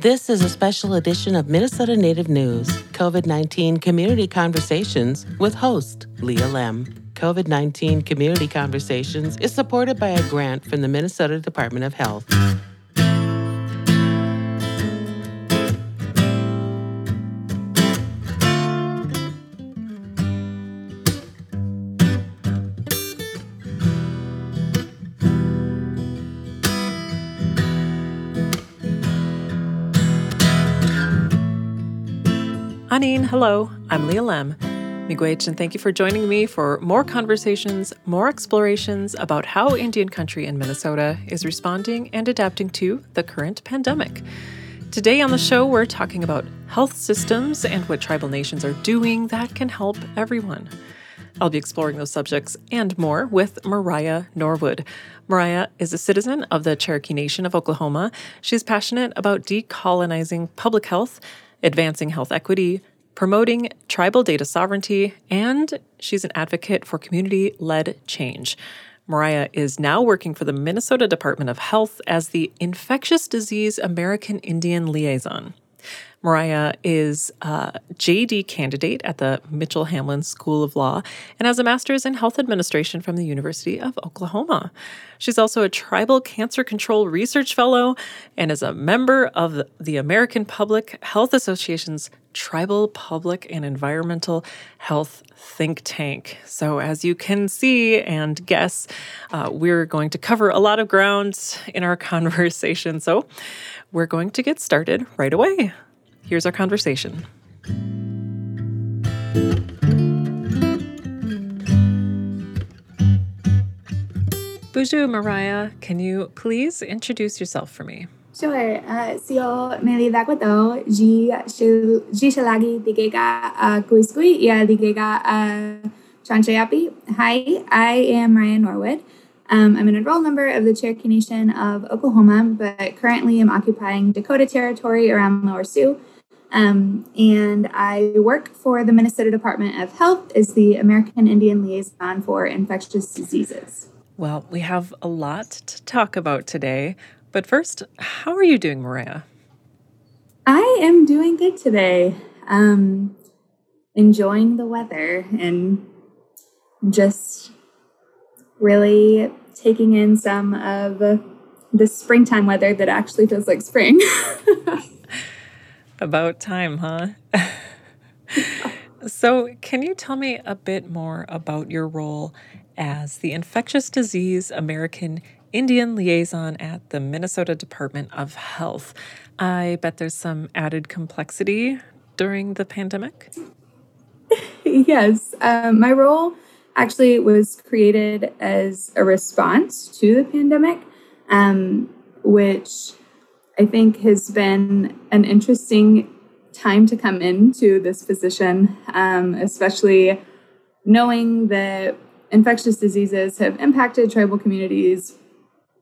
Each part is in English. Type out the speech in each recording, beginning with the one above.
This is a special edition of Minnesota Native News, COVID 19 Community Conversations with host Leah Lemm. COVID 19 Community Conversations is supported by a grant from the Minnesota Department of Health. Hello, I'm Leah Lemm. Miigwech, and thank you for joining me for more conversations, more explorations about how Indian country in Minnesota is responding and adapting to the current pandemic. Today on the show, we're talking about health systems and what tribal nations are doing that can help everyone. I'll be exploring those subjects and more with Mariah Norwood. Mariah is a citizen of the Cherokee Nation of Oklahoma. She's passionate about decolonizing public health advancing health equity, promoting tribal data sovereignty, and she's an advocate for community led change. Mariah is now working for the Minnesota Department of Health as the Infectious Disease American Indian Liaison. Mariah is a JD candidate at the Mitchell Hamline School of Law and has a master's in health administration from the University of Oklahoma. She's also a tribal cancer control research fellow and is a member of the American Public Health Association's Tribal Public and Environmental Health Think Tank. So, as you can see and guess, uh, we're going to cover a lot of ground in our conversation. So, we're going to get started right away. Here's our conversation. Boozhoo Mariah, can you please introduce yourself for me? Sure. Uh, Sio Meli Dakoto, Ji Shalagi Digega Kuiskui, Ya Digega Chanchayapi. Hi, I am Mariah Norwood. Um, I'm an enrolled member of the Cherokee Nation of Oklahoma, but currently am occupying Dakota Territory around Lower Sioux um, and I work for the Minnesota Department of Health as the American Indian Liaison for Infectious Diseases. Well, we have a lot to talk about today. But first, how are you doing, Mariah? I am doing good today. Um, enjoying the weather and just really taking in some of the springtime weather that actually feels like spring. About time, huh? so, can you tell me a bit more about your role as the Infectious Disease American Indian Liaison at the Minnesota Department of Health? I bet there's some added complexity during the pandemic. yes, um, my role actually was created as a response to the pandemic, um, which I think has been an interesting time to come into this position, um, especially knowing that infectious diseases have impacted tribal communities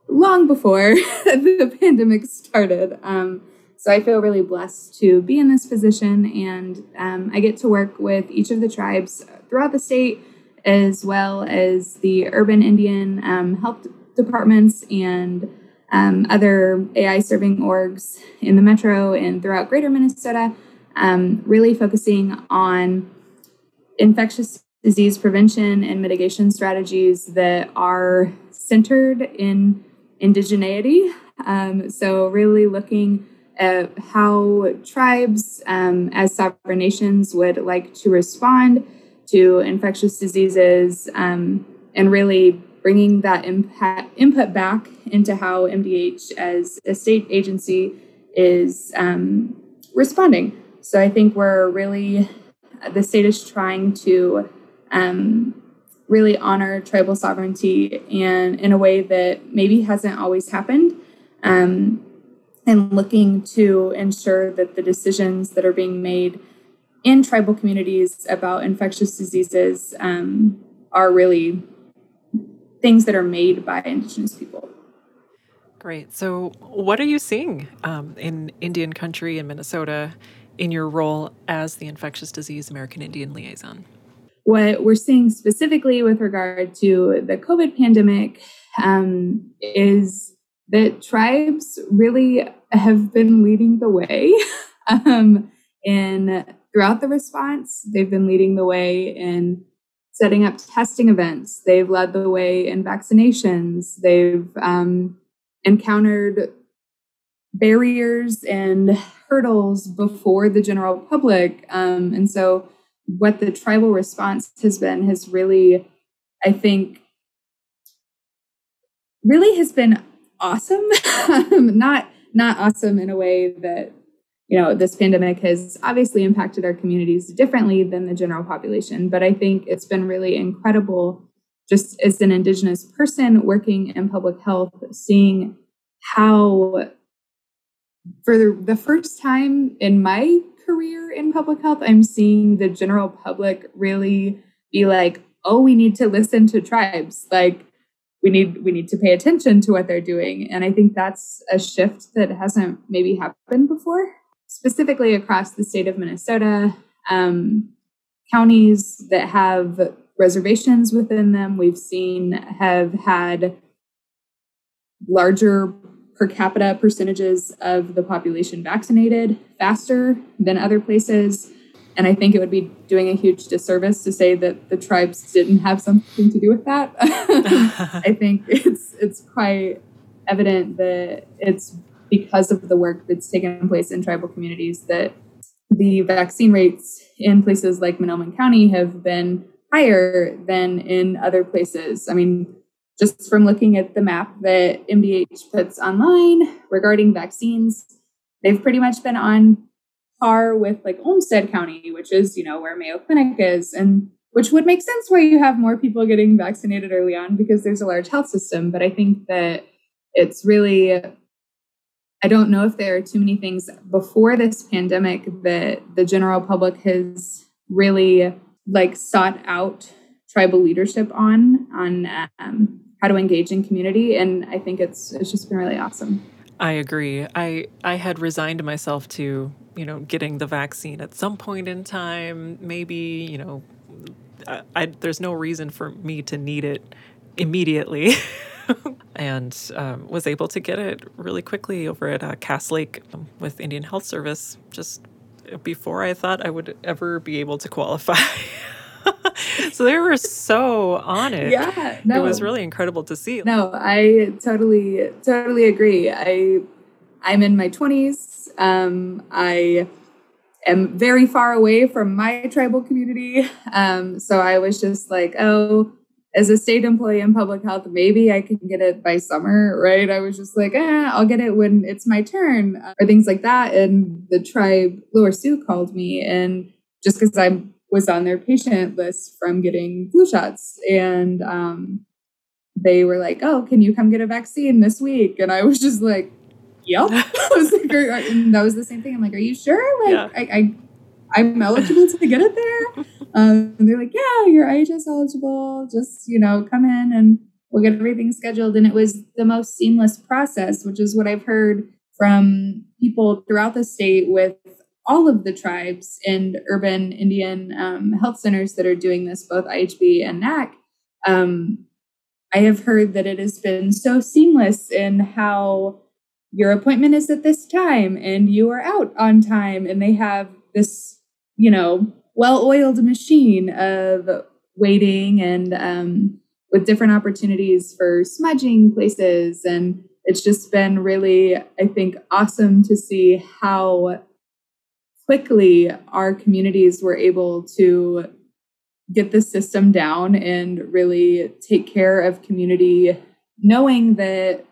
long before the pandemic started. Um, so I feel really blessed to be in this position, and um, I get to work with each of the tribes throughout the state, as well as the urban Indian um, health departments and um, other AI serving orgs in the metro and throughout greater Minnesota, um, really focusing on infectious disease prevention and mitigation strategies that are centered in indigeneity. Um, so, really looking at how tribes as um, sovereign nations would like to respond to infectious diseases um, and really bringing that impact, input back into how MDH as a state agency is um, responding. So I think we're really, the state is trying to um, really honor tribal sovereignty and in a way that maybe hasn't always happened. Um, and looking to ensure that the decisions that are being made in tribal communities about infectious diseases um, are really things that are made by Indigenous people. Great. So, what are you seeing um, in Indian country in Minnesota in your role as the infectious disease American Indian liaison? What we're seeing specifically with regard to the COVID pandemic um, is that tribes really have been leading the way um, in throughout the response. They've been leading the way in setting up testing events. They've led the way in vaccinations. They've um, encountered barriers and hurdles before the general public. Um, and so, what the tribal response has been has really, I think, really has been awesome. not not awesome in a way that you know this pandemic has obviously impacted our communities differently than the general population, but I think it's been really incredible. Just as an Indigenous person working in public health, seeing how for the first time in my career in public health, I'm seeing the general public really be like, oh, we need to listen to tribes. Like, we need we need to pay attention to what they're doing. And I think that's a shift that hasn't maybe happened before. Specifically across the state of Minnesota, um, counties that have reservations within them, we've seen have had larger per capita percentages of the population vaccinated faster than other places. And I think it would be doing a huge disservice to say that the tribes didn't have something to do with that. I think it's it's quite evident that it's because of the work that's taken place in tribal communities that the vaccine rates in places like Mahnomen County have been higher than in other places. I mean, just from looking at the map that MDH puts online regarding vaccines, they've pretty much been on par with like Olmsted County, which is, you know, where Mayo Clinic is, and which would make sense where you have more people getting vaccinated early on because there's a large health system. But I think that it's really, I don't know if there are too many things before this pandemic that the general public has really like sought out tribal leadership on on um, how to engage in community and i think it's it's just been really awesome. I agree. I i had resigned myself to you know getting the vaccine at some point in time. Maybe you know I, I there's no reason for me to need it immediately and um, was able to get it really quickly over at uh, Cass Lake um, with Indian Health Service just before I thought I would ever be able to qualify. so they were so on it. Yeah, no. It was really incredible to see. No, I totally, totally agree. I, I'm in my 20s. Um, I am very far away from my tribal community. Um, so I was just like, oh, as a state employee in public health, maybe I can get it by summer, right? I was just like, eh, I'll get it when it's my turn, or things like that. And the tribe, Lower Sioux, called me, and just because I'm was on their patient list from getting flu shots. And um, they were like, oh, can you come get a vaccine this week? And I was just like, yep. was like, and that was the same thing. I'm like, are you sure? Like, yeah. I, I, I'm eligible to get it there. Um, and they're like, yeah, you're IHS eligible. Just, you know, come in and we'll get everything scheduled. And it was the most seamless process, which is what I've heard from people throughout the state with all of the tribes and urban Indian um, health centers that are doing this, both IHB and NAC, um, I have heard that it has been so seamless in how your appointment is at this time and you are out on time, and they have this, you know, well-oiled machine of waiting and um, with different opportunities for smudging places and it's just been really i think awesome to see how quickly our communities were able to get the system down and really take care of community, knowing that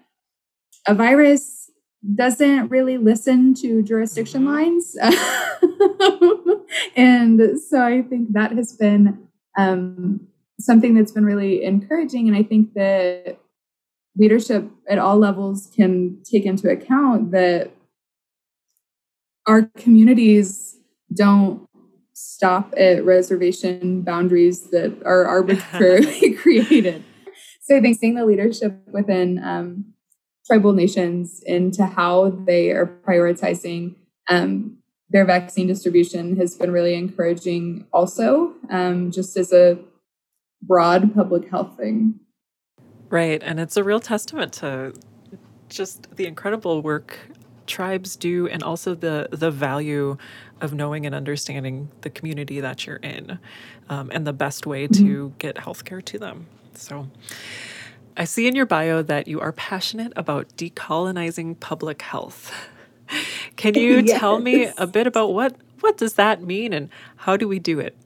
a virus doesn't really listen to jurisdiction mm-hmm. lines. and so I think that has been um, something that's been really encouraging. And I think that leadership at all levels can take into account that our communities don't stop at reservation boundaries that are arbitrarily created. So I think seeing the leadership within um, tribal nations into how they are prioritizing um, their vaccine distribution has been really encouraging also, um, just as a broad public health thing. Right. And it's a real testament to just the incredible work tribes do and also the the value of knowing and understanding the community that you're in um, and the best way mm-hmm. to get healthcare to them. So I see in your bio that you are passionate about decolonizing public health. Can you yes. tell me a bit about what what does that mean and how do we do it?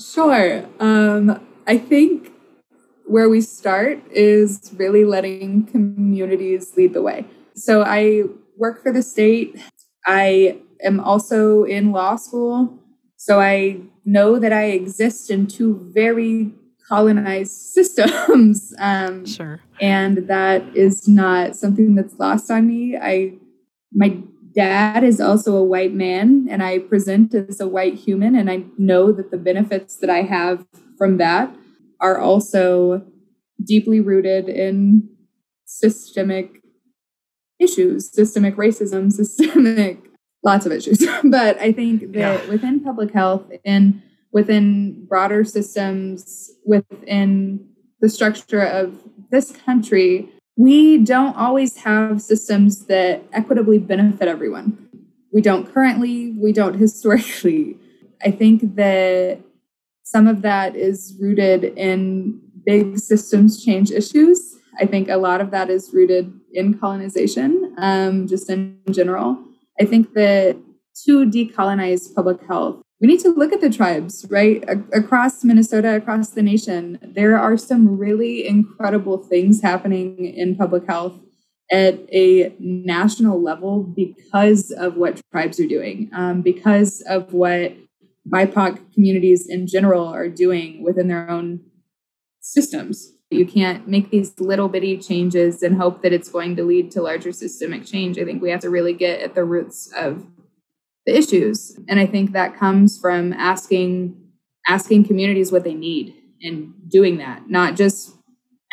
Sure. Um, I think where we start is really letting communities lead the way. So I work for the state. I am also in law school. So I know that I exist in two very colonized systems. Um, sure. And that is not something that's lost on me. I, my dad is also a white man, and I present as a white human, and I know that the benefits that I have from that are also deeply rooted in systemic issues, systemic racism, systemic lots of issues. but I think that yeah. within public health and within broader systems, within the structure of this country, we don't always have systems that equitably benefit everyone. We don't currently, we don't historically. I think that some of that is rooted in big systems change issues. I think a lot of that is rooted in colonization, um, just in general. I think that to decolonize public health, we need to look at the tribes, right? A- across Minnesota, across the nation, there are some really incredible things happening in public health at a national level because of what tribes are doing, um, because of what BIPOC communities in general are doing within their own systems. You can't make these little bitty changes and hope that it's going to lead to larger systemic change. I think we have to really get at the roots of the issues. And I think that comes from asking asking communities what they need and doing that, not just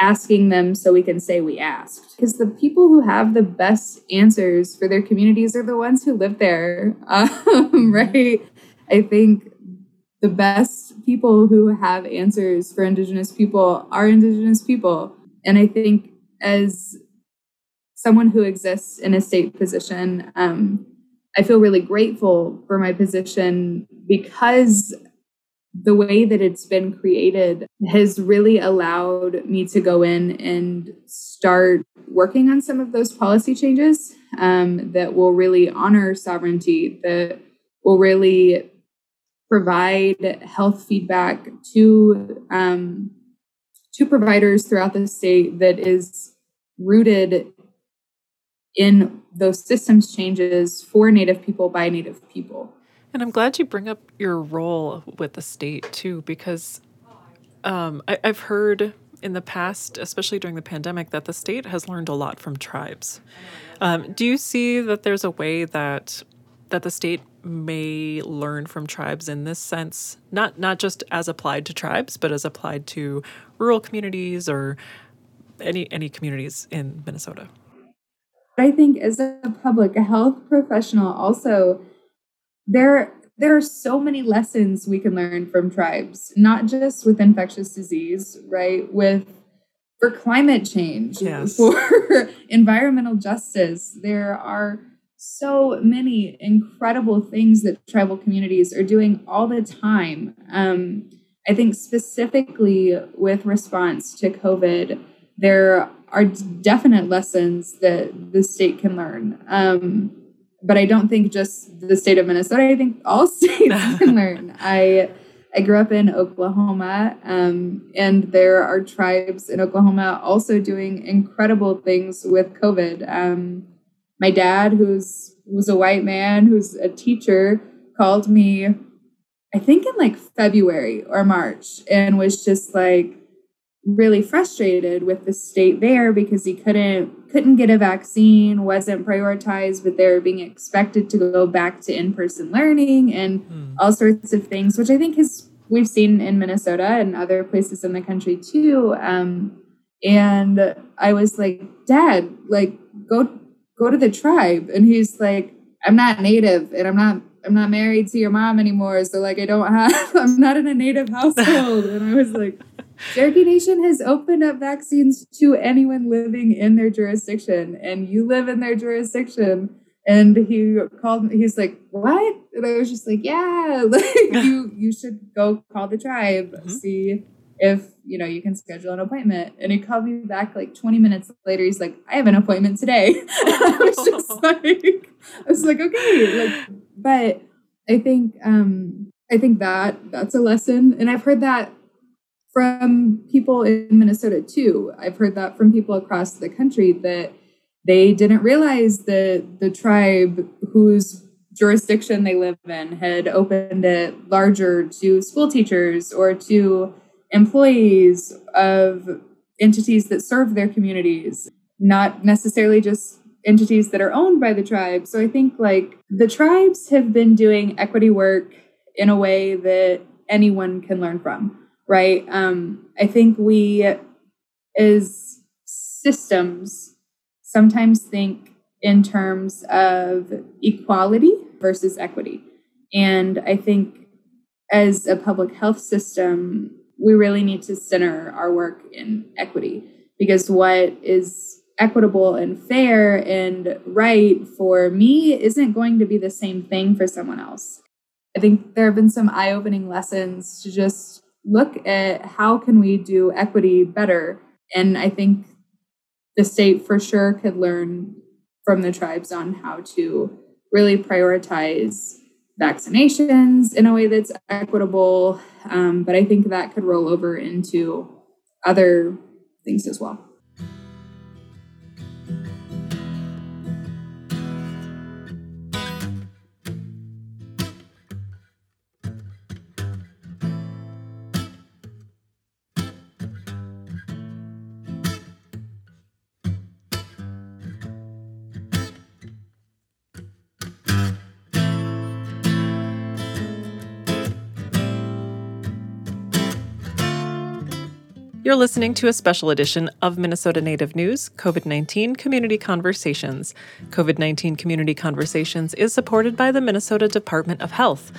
asking them so we can say we asked. Because the people who have the best answers for their communities are the ones who live there, um, right? I think the best people who have answers for Indigenous people are Indigenous people. And I think as someone who exists in a state position, um, I feel really grateful for my position because the way that it's been created has really allowed me to go in and start working on some of those policy changes um, that will really honor sovereignty, that will really provide health feedback to um, to providers throughout the state that is rooted in those systems changes for Native people by Native people. And I'm glad you bring up your role with the state too, because um, I, I've heard in the past, especially during the pandemic, that the state has learned a lot from tribes. Um, do you see that there's a way that that the state may learn from tribes in this sense, not not just as applied to tribes, but as applied to rural communities or any any communities in Minnesota? I think as a public health professional, also there there are so many lessons we can learn from tribes, not just with infectious disease, right? With for climate change, yes. for environmental justice. There are so many incredible things that tribal communities are doing all the time. Um, I think specifically with response to COVID, there are definite lessons that the state can learn. Um, but I don't think just the state of Minnesota. I think all states can learn. I I grew up in Oklahoma, um, and there are tribes in Oklahoma also doing incredible things with COVID. Um, my dad, who's who's a white man, who's a teacher, called me, I think in like February or March, and was just like, really frustrated with the state there because he couldn't couldn't get a vaccine wasn't prioritized but they were being expected to go back to in-person learning and mm. all sorts of things which i think is we've seen in minnesota and other places in the country too um, and i was like dad like go go to the tribe and he's like i'm not native and i'm not i'm not married to your mom anymore so like i don't have i'm not in a native household and i was like Cherokee Nation has opened up vaccines to anyone living in their jurisdiction, and you live in their jurisdiction. And he called me, he's like, What? And I was just like, Yeah, like you you should go call the tribe, mm-hmm. see if you know you can schedule an appointment. And he called me back like 20 minutes later. He's like, I have an appointment today. I was just like, I was like, okay. Like, but I think um I think that that's a lesson. And I've heard that from people in Minnesota too. I've heard that from people across the country that they didn't realize that the tribe whose jurisdiction they live in had opened it larger to school teachers or to employees of entities that serve their communities, not necessarily just entities that are owned by the tribe. So I think like the tribes have been doing equity work in a way that anyone can learn from, right? Um, I think we as systems sometimes think in terms of equality versus equity. And I think as a public health system, we really need to center our work in equity because what is equitable and fair and right for me isn't going to be the same thing for someone else. I think there have been some eye-opening lessons to just look at how can we do equity better and I think the state for sure could learn from the tribes on how to really prioritize vaccinations in a way that's equitable. Um, but I think that could roll over into other things as well. You're listening to a special edition of Minnesota Native News COVID 19 Community Conversations. COVID 19 Community Conversations is supported by the Minnesota Department of Health.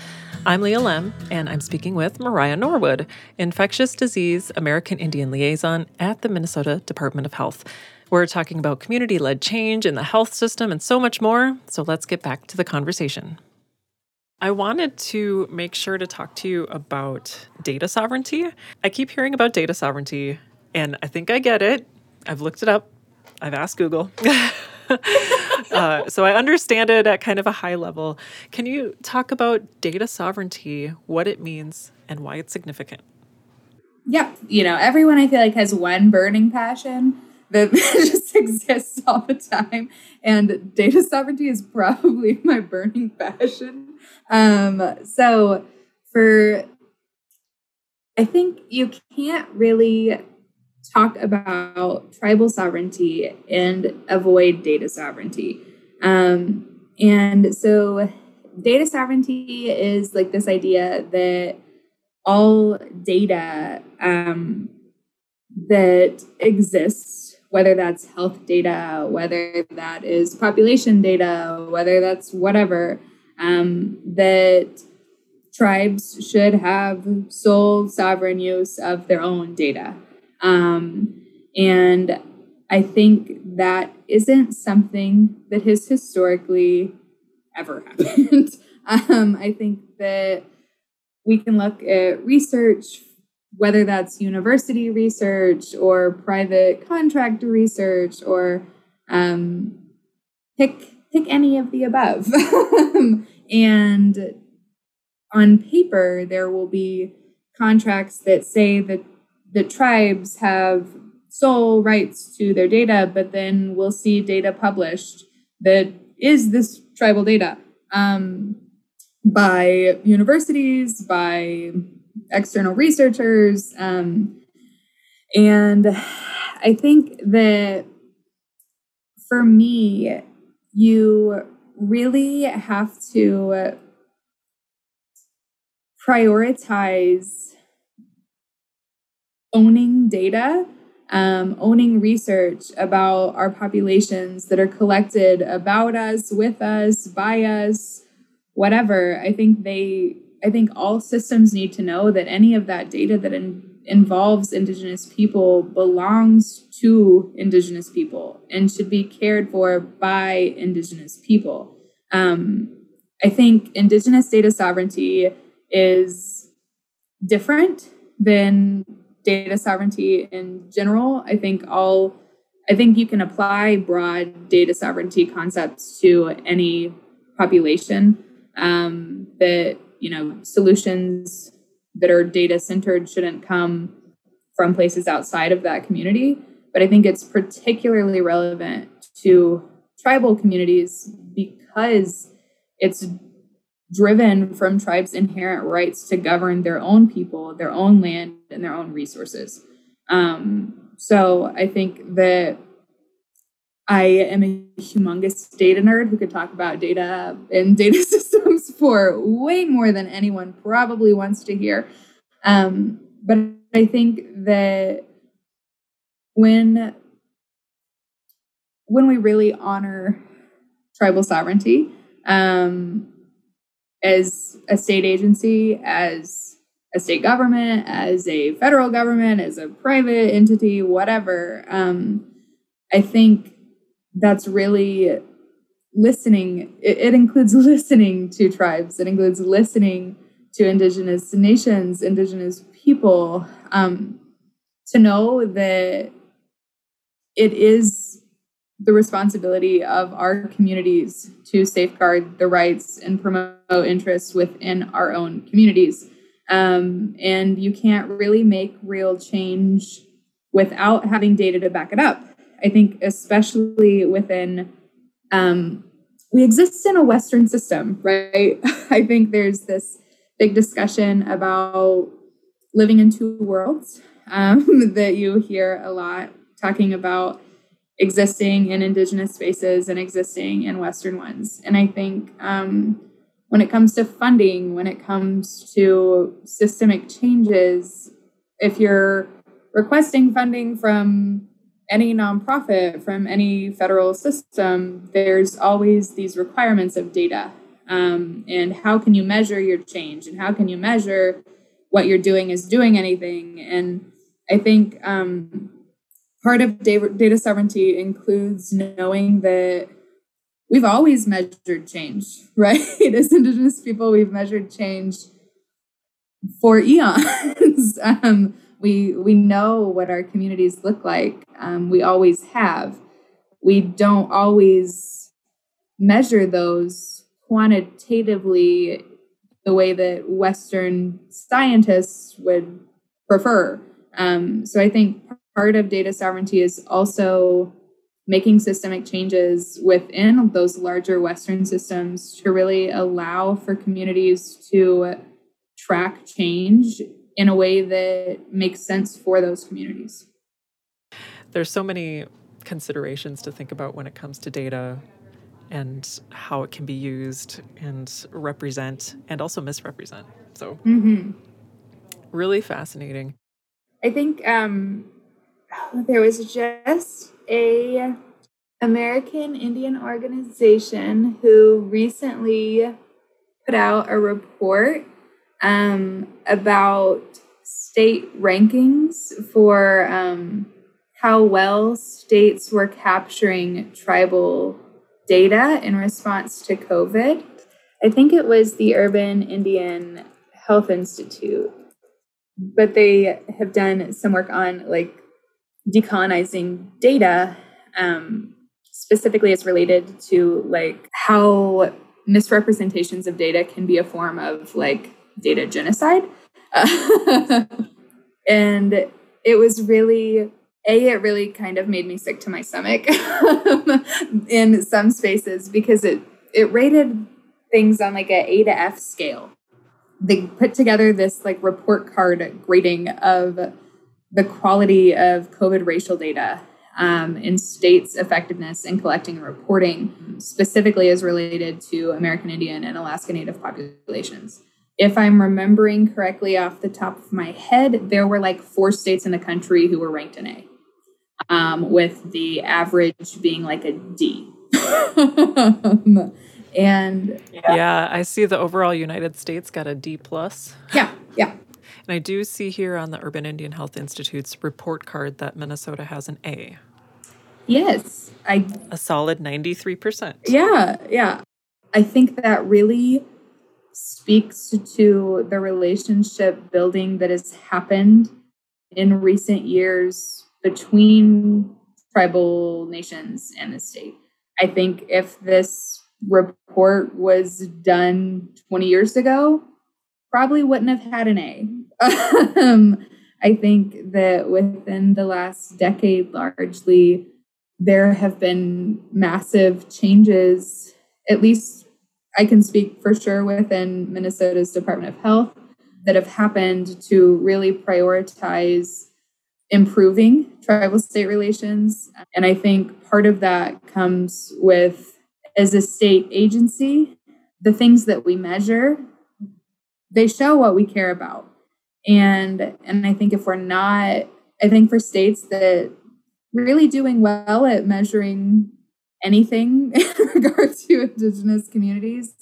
I'm Leah Lemm, and I'm speaking with Mariah Norwood, Infectious Disease American Indian Liaison at the Minnesota Department of Health. We're talking about community led change in the health system and so much more, so let's get back to the conversation. I wanted to make sure to talk to you about data sovereignty. I keep hearing about data sovereignty, and I think I get it. I've looked it up, I've asked Google. uh, so I understand it at kind of a high level. Can you talk about data sovereignty, what it means, and why it's significant? Yeah, you know, everyone I feel like has one burning passion that just exists all the time. And data sovereignty is probably my burning passion. Um, so for I think you can't really talk about tribal sovereignty and avoid data sovereignty. Um, and so data sovereignty is like this idea that all data um, that exists, whether that's health data, whether that is population data, whether that's whatever, um, that tribes should have sole sovereign use of their own data. Um, and I think that isn't something that has historically ever happened. um, I think that we can look at research, whether that's university research or private contractor research or um, pick pick any of the above. and on paper, there will be contracts that say that the tribes have sole rights to their data, but then we'll see data published that is this tribal data um, by universities, by external researchers. Um, and I think that for me, you really have to prioritize owning data, um, owning research about our populations that are collected about us, with us, by us, whatever. I think they, I think all systems need to know that any of that data that involves Indigenous people belongs to Indigenous people and should be cared for by Indigenous people. Um, I think Indigenous data sovereignty is different than data sovereignty in general. I think all I think you can apply broad data sovereignty concepts to any population. Um, that you know solutions that are data centered shouldn't come from places outside of that community. But I think it's particularly relevant to tribal communities because it's driven from tribes' inherent rights to govern their own people, their own land, and their own resources. Um, so I think that I am a humongous data nerd who could talk about data and data systems for way more than anyone probably wants to hear. Um, but I think that when when we really honor tribal sovereignty um, as a state agency, as a state government, as a federal government, as a private entity, whatever, um, I think that's really listening. It, it includes listening to tribes. It includes listening to indigenous nations, indigenous people, um, to know that it is the responsibility of our communities to safeguard the rights and promote interests within our own communities. Um, and you can't really make real change without having data to back it up. I think, especially within, um, we exist in a Western system, right? I think there's this big discussion about living in two worlds um, that you hear a lot talking about existing in indigenous spaces and existing in western ones and i think um, when it comes to funding when it comes to systemic changes if you're requesting funding from any nonprofit from any federal system there's always these requirements of data um, and how can you measure your change and how can you measure what you're doing is doing anything and i think um, part of data sovereignty includes knowing that we've always measured change, right? As Indigenous people, we've measured change for eons. um, we we know what our communities look like. Um, we always have. We don't always measure those quantitatively the way that Western scientists would prefer. Um, so I think part of data sovereignty is also making systemic changes within those larger Western systems to really allow for communities to track change in a way that makes sense for those communities. There's so many considerations to think about when it comes to data and how it can be used and represent and also misrepresent. So, mm-hmm. really fascinating. I think um, there was just a American Indian organization who recently put out a report um, about state rankings for um, how well states were capturing tribal data in response to COVID. I think it was the Urban Indian Health Institute, but they have done some work on like decolonizing data um, specifically is related to like how misrepresentations of data can be a form of like data genocide and it was really a it really kind of made me sick to my stomach in some spaces because it it rated things on like a a to f scale they put together this like report card grading of the quality of COVID racial data um, in states' effectiveness in collecting and reporting, specifically as related to American Indian and Alaska Native populations. If I'm remembering correctly off the top of my head, there were like four states in the country who were ranked in A, um, with the average being like a D. and yeah. yeah, I see the overall United States got a D plus. Yeah, yeah. And I do see here on the Urban Indian Health Institute's report card that Minnesota has an A. Yes, I a solid 93%. Yeah, yeah. I think that really speaks to the relationship building that has happened in recent years between tribal nations and the state. I think if this report was done 20 years ago, probably wouldn't have had an A. um, I think that within the last decade, largely, there have been massive changes, at least I can speak for sure within Minnesota's Department of Health, that have happened to really prioritize improving tribal state relations. And I think part of that comes with, as a state agency, the things that we measure, they show what we care about. And and I think if we're not, I think for states that really doing well at measuring anything in regard to indigenous communities,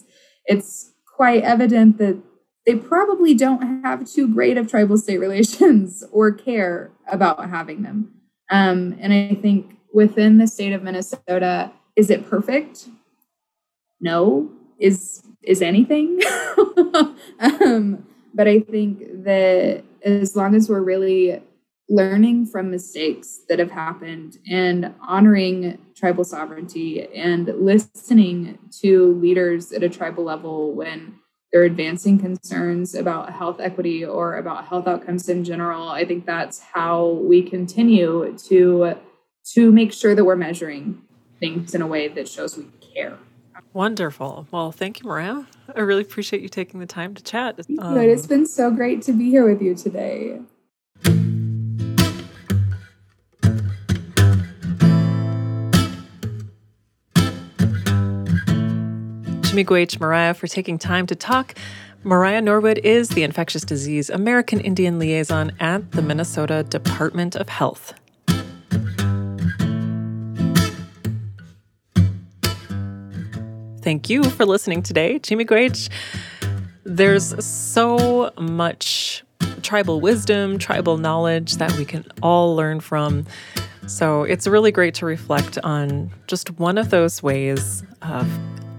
it's quite evident that they probably don't have too great of tribal state relations or care about having them. Um, and I think within the state of Minnesota, is it perfect? No. Is is anything? um, but I think that as long as we're really learning from mistakes that have happened and honoring tribal sovereignty and listening to leaders at a tribal level when they're advancing concerns about health equity or about health outcomes in general. I think that's how we continue to to make sure that we're measuring things in a way that shows we care. Wonderful. Well thank you mariah. I really appreciate you taking the time to chat. Um, it's been so great to be here with you today Miigwech Mariah for taking time to talk. Mariah Norwood is the infectious disease American Indian liaison at the Minnesota Department of Health. Thank you for listening today, Jimmy Chimigwech. There's so much tribal wisdom, tribal knowledge that we can all learn from. So it's really great to reflect on just one of those ways of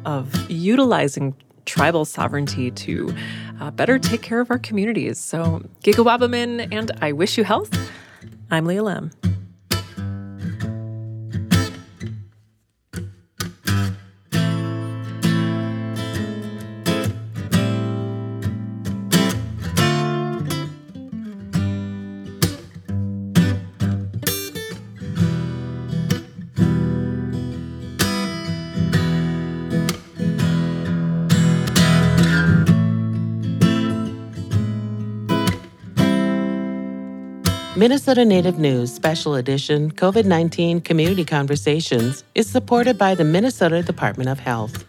of utilizing tribal sovereignty to uh, better take care of our communities. So, Gigawabamin, and I wish you health. I'm Leah Lemm. Minnesota Native News Special Edition COVID 19 Community Conversations is supported by the Minnesota Department of Health.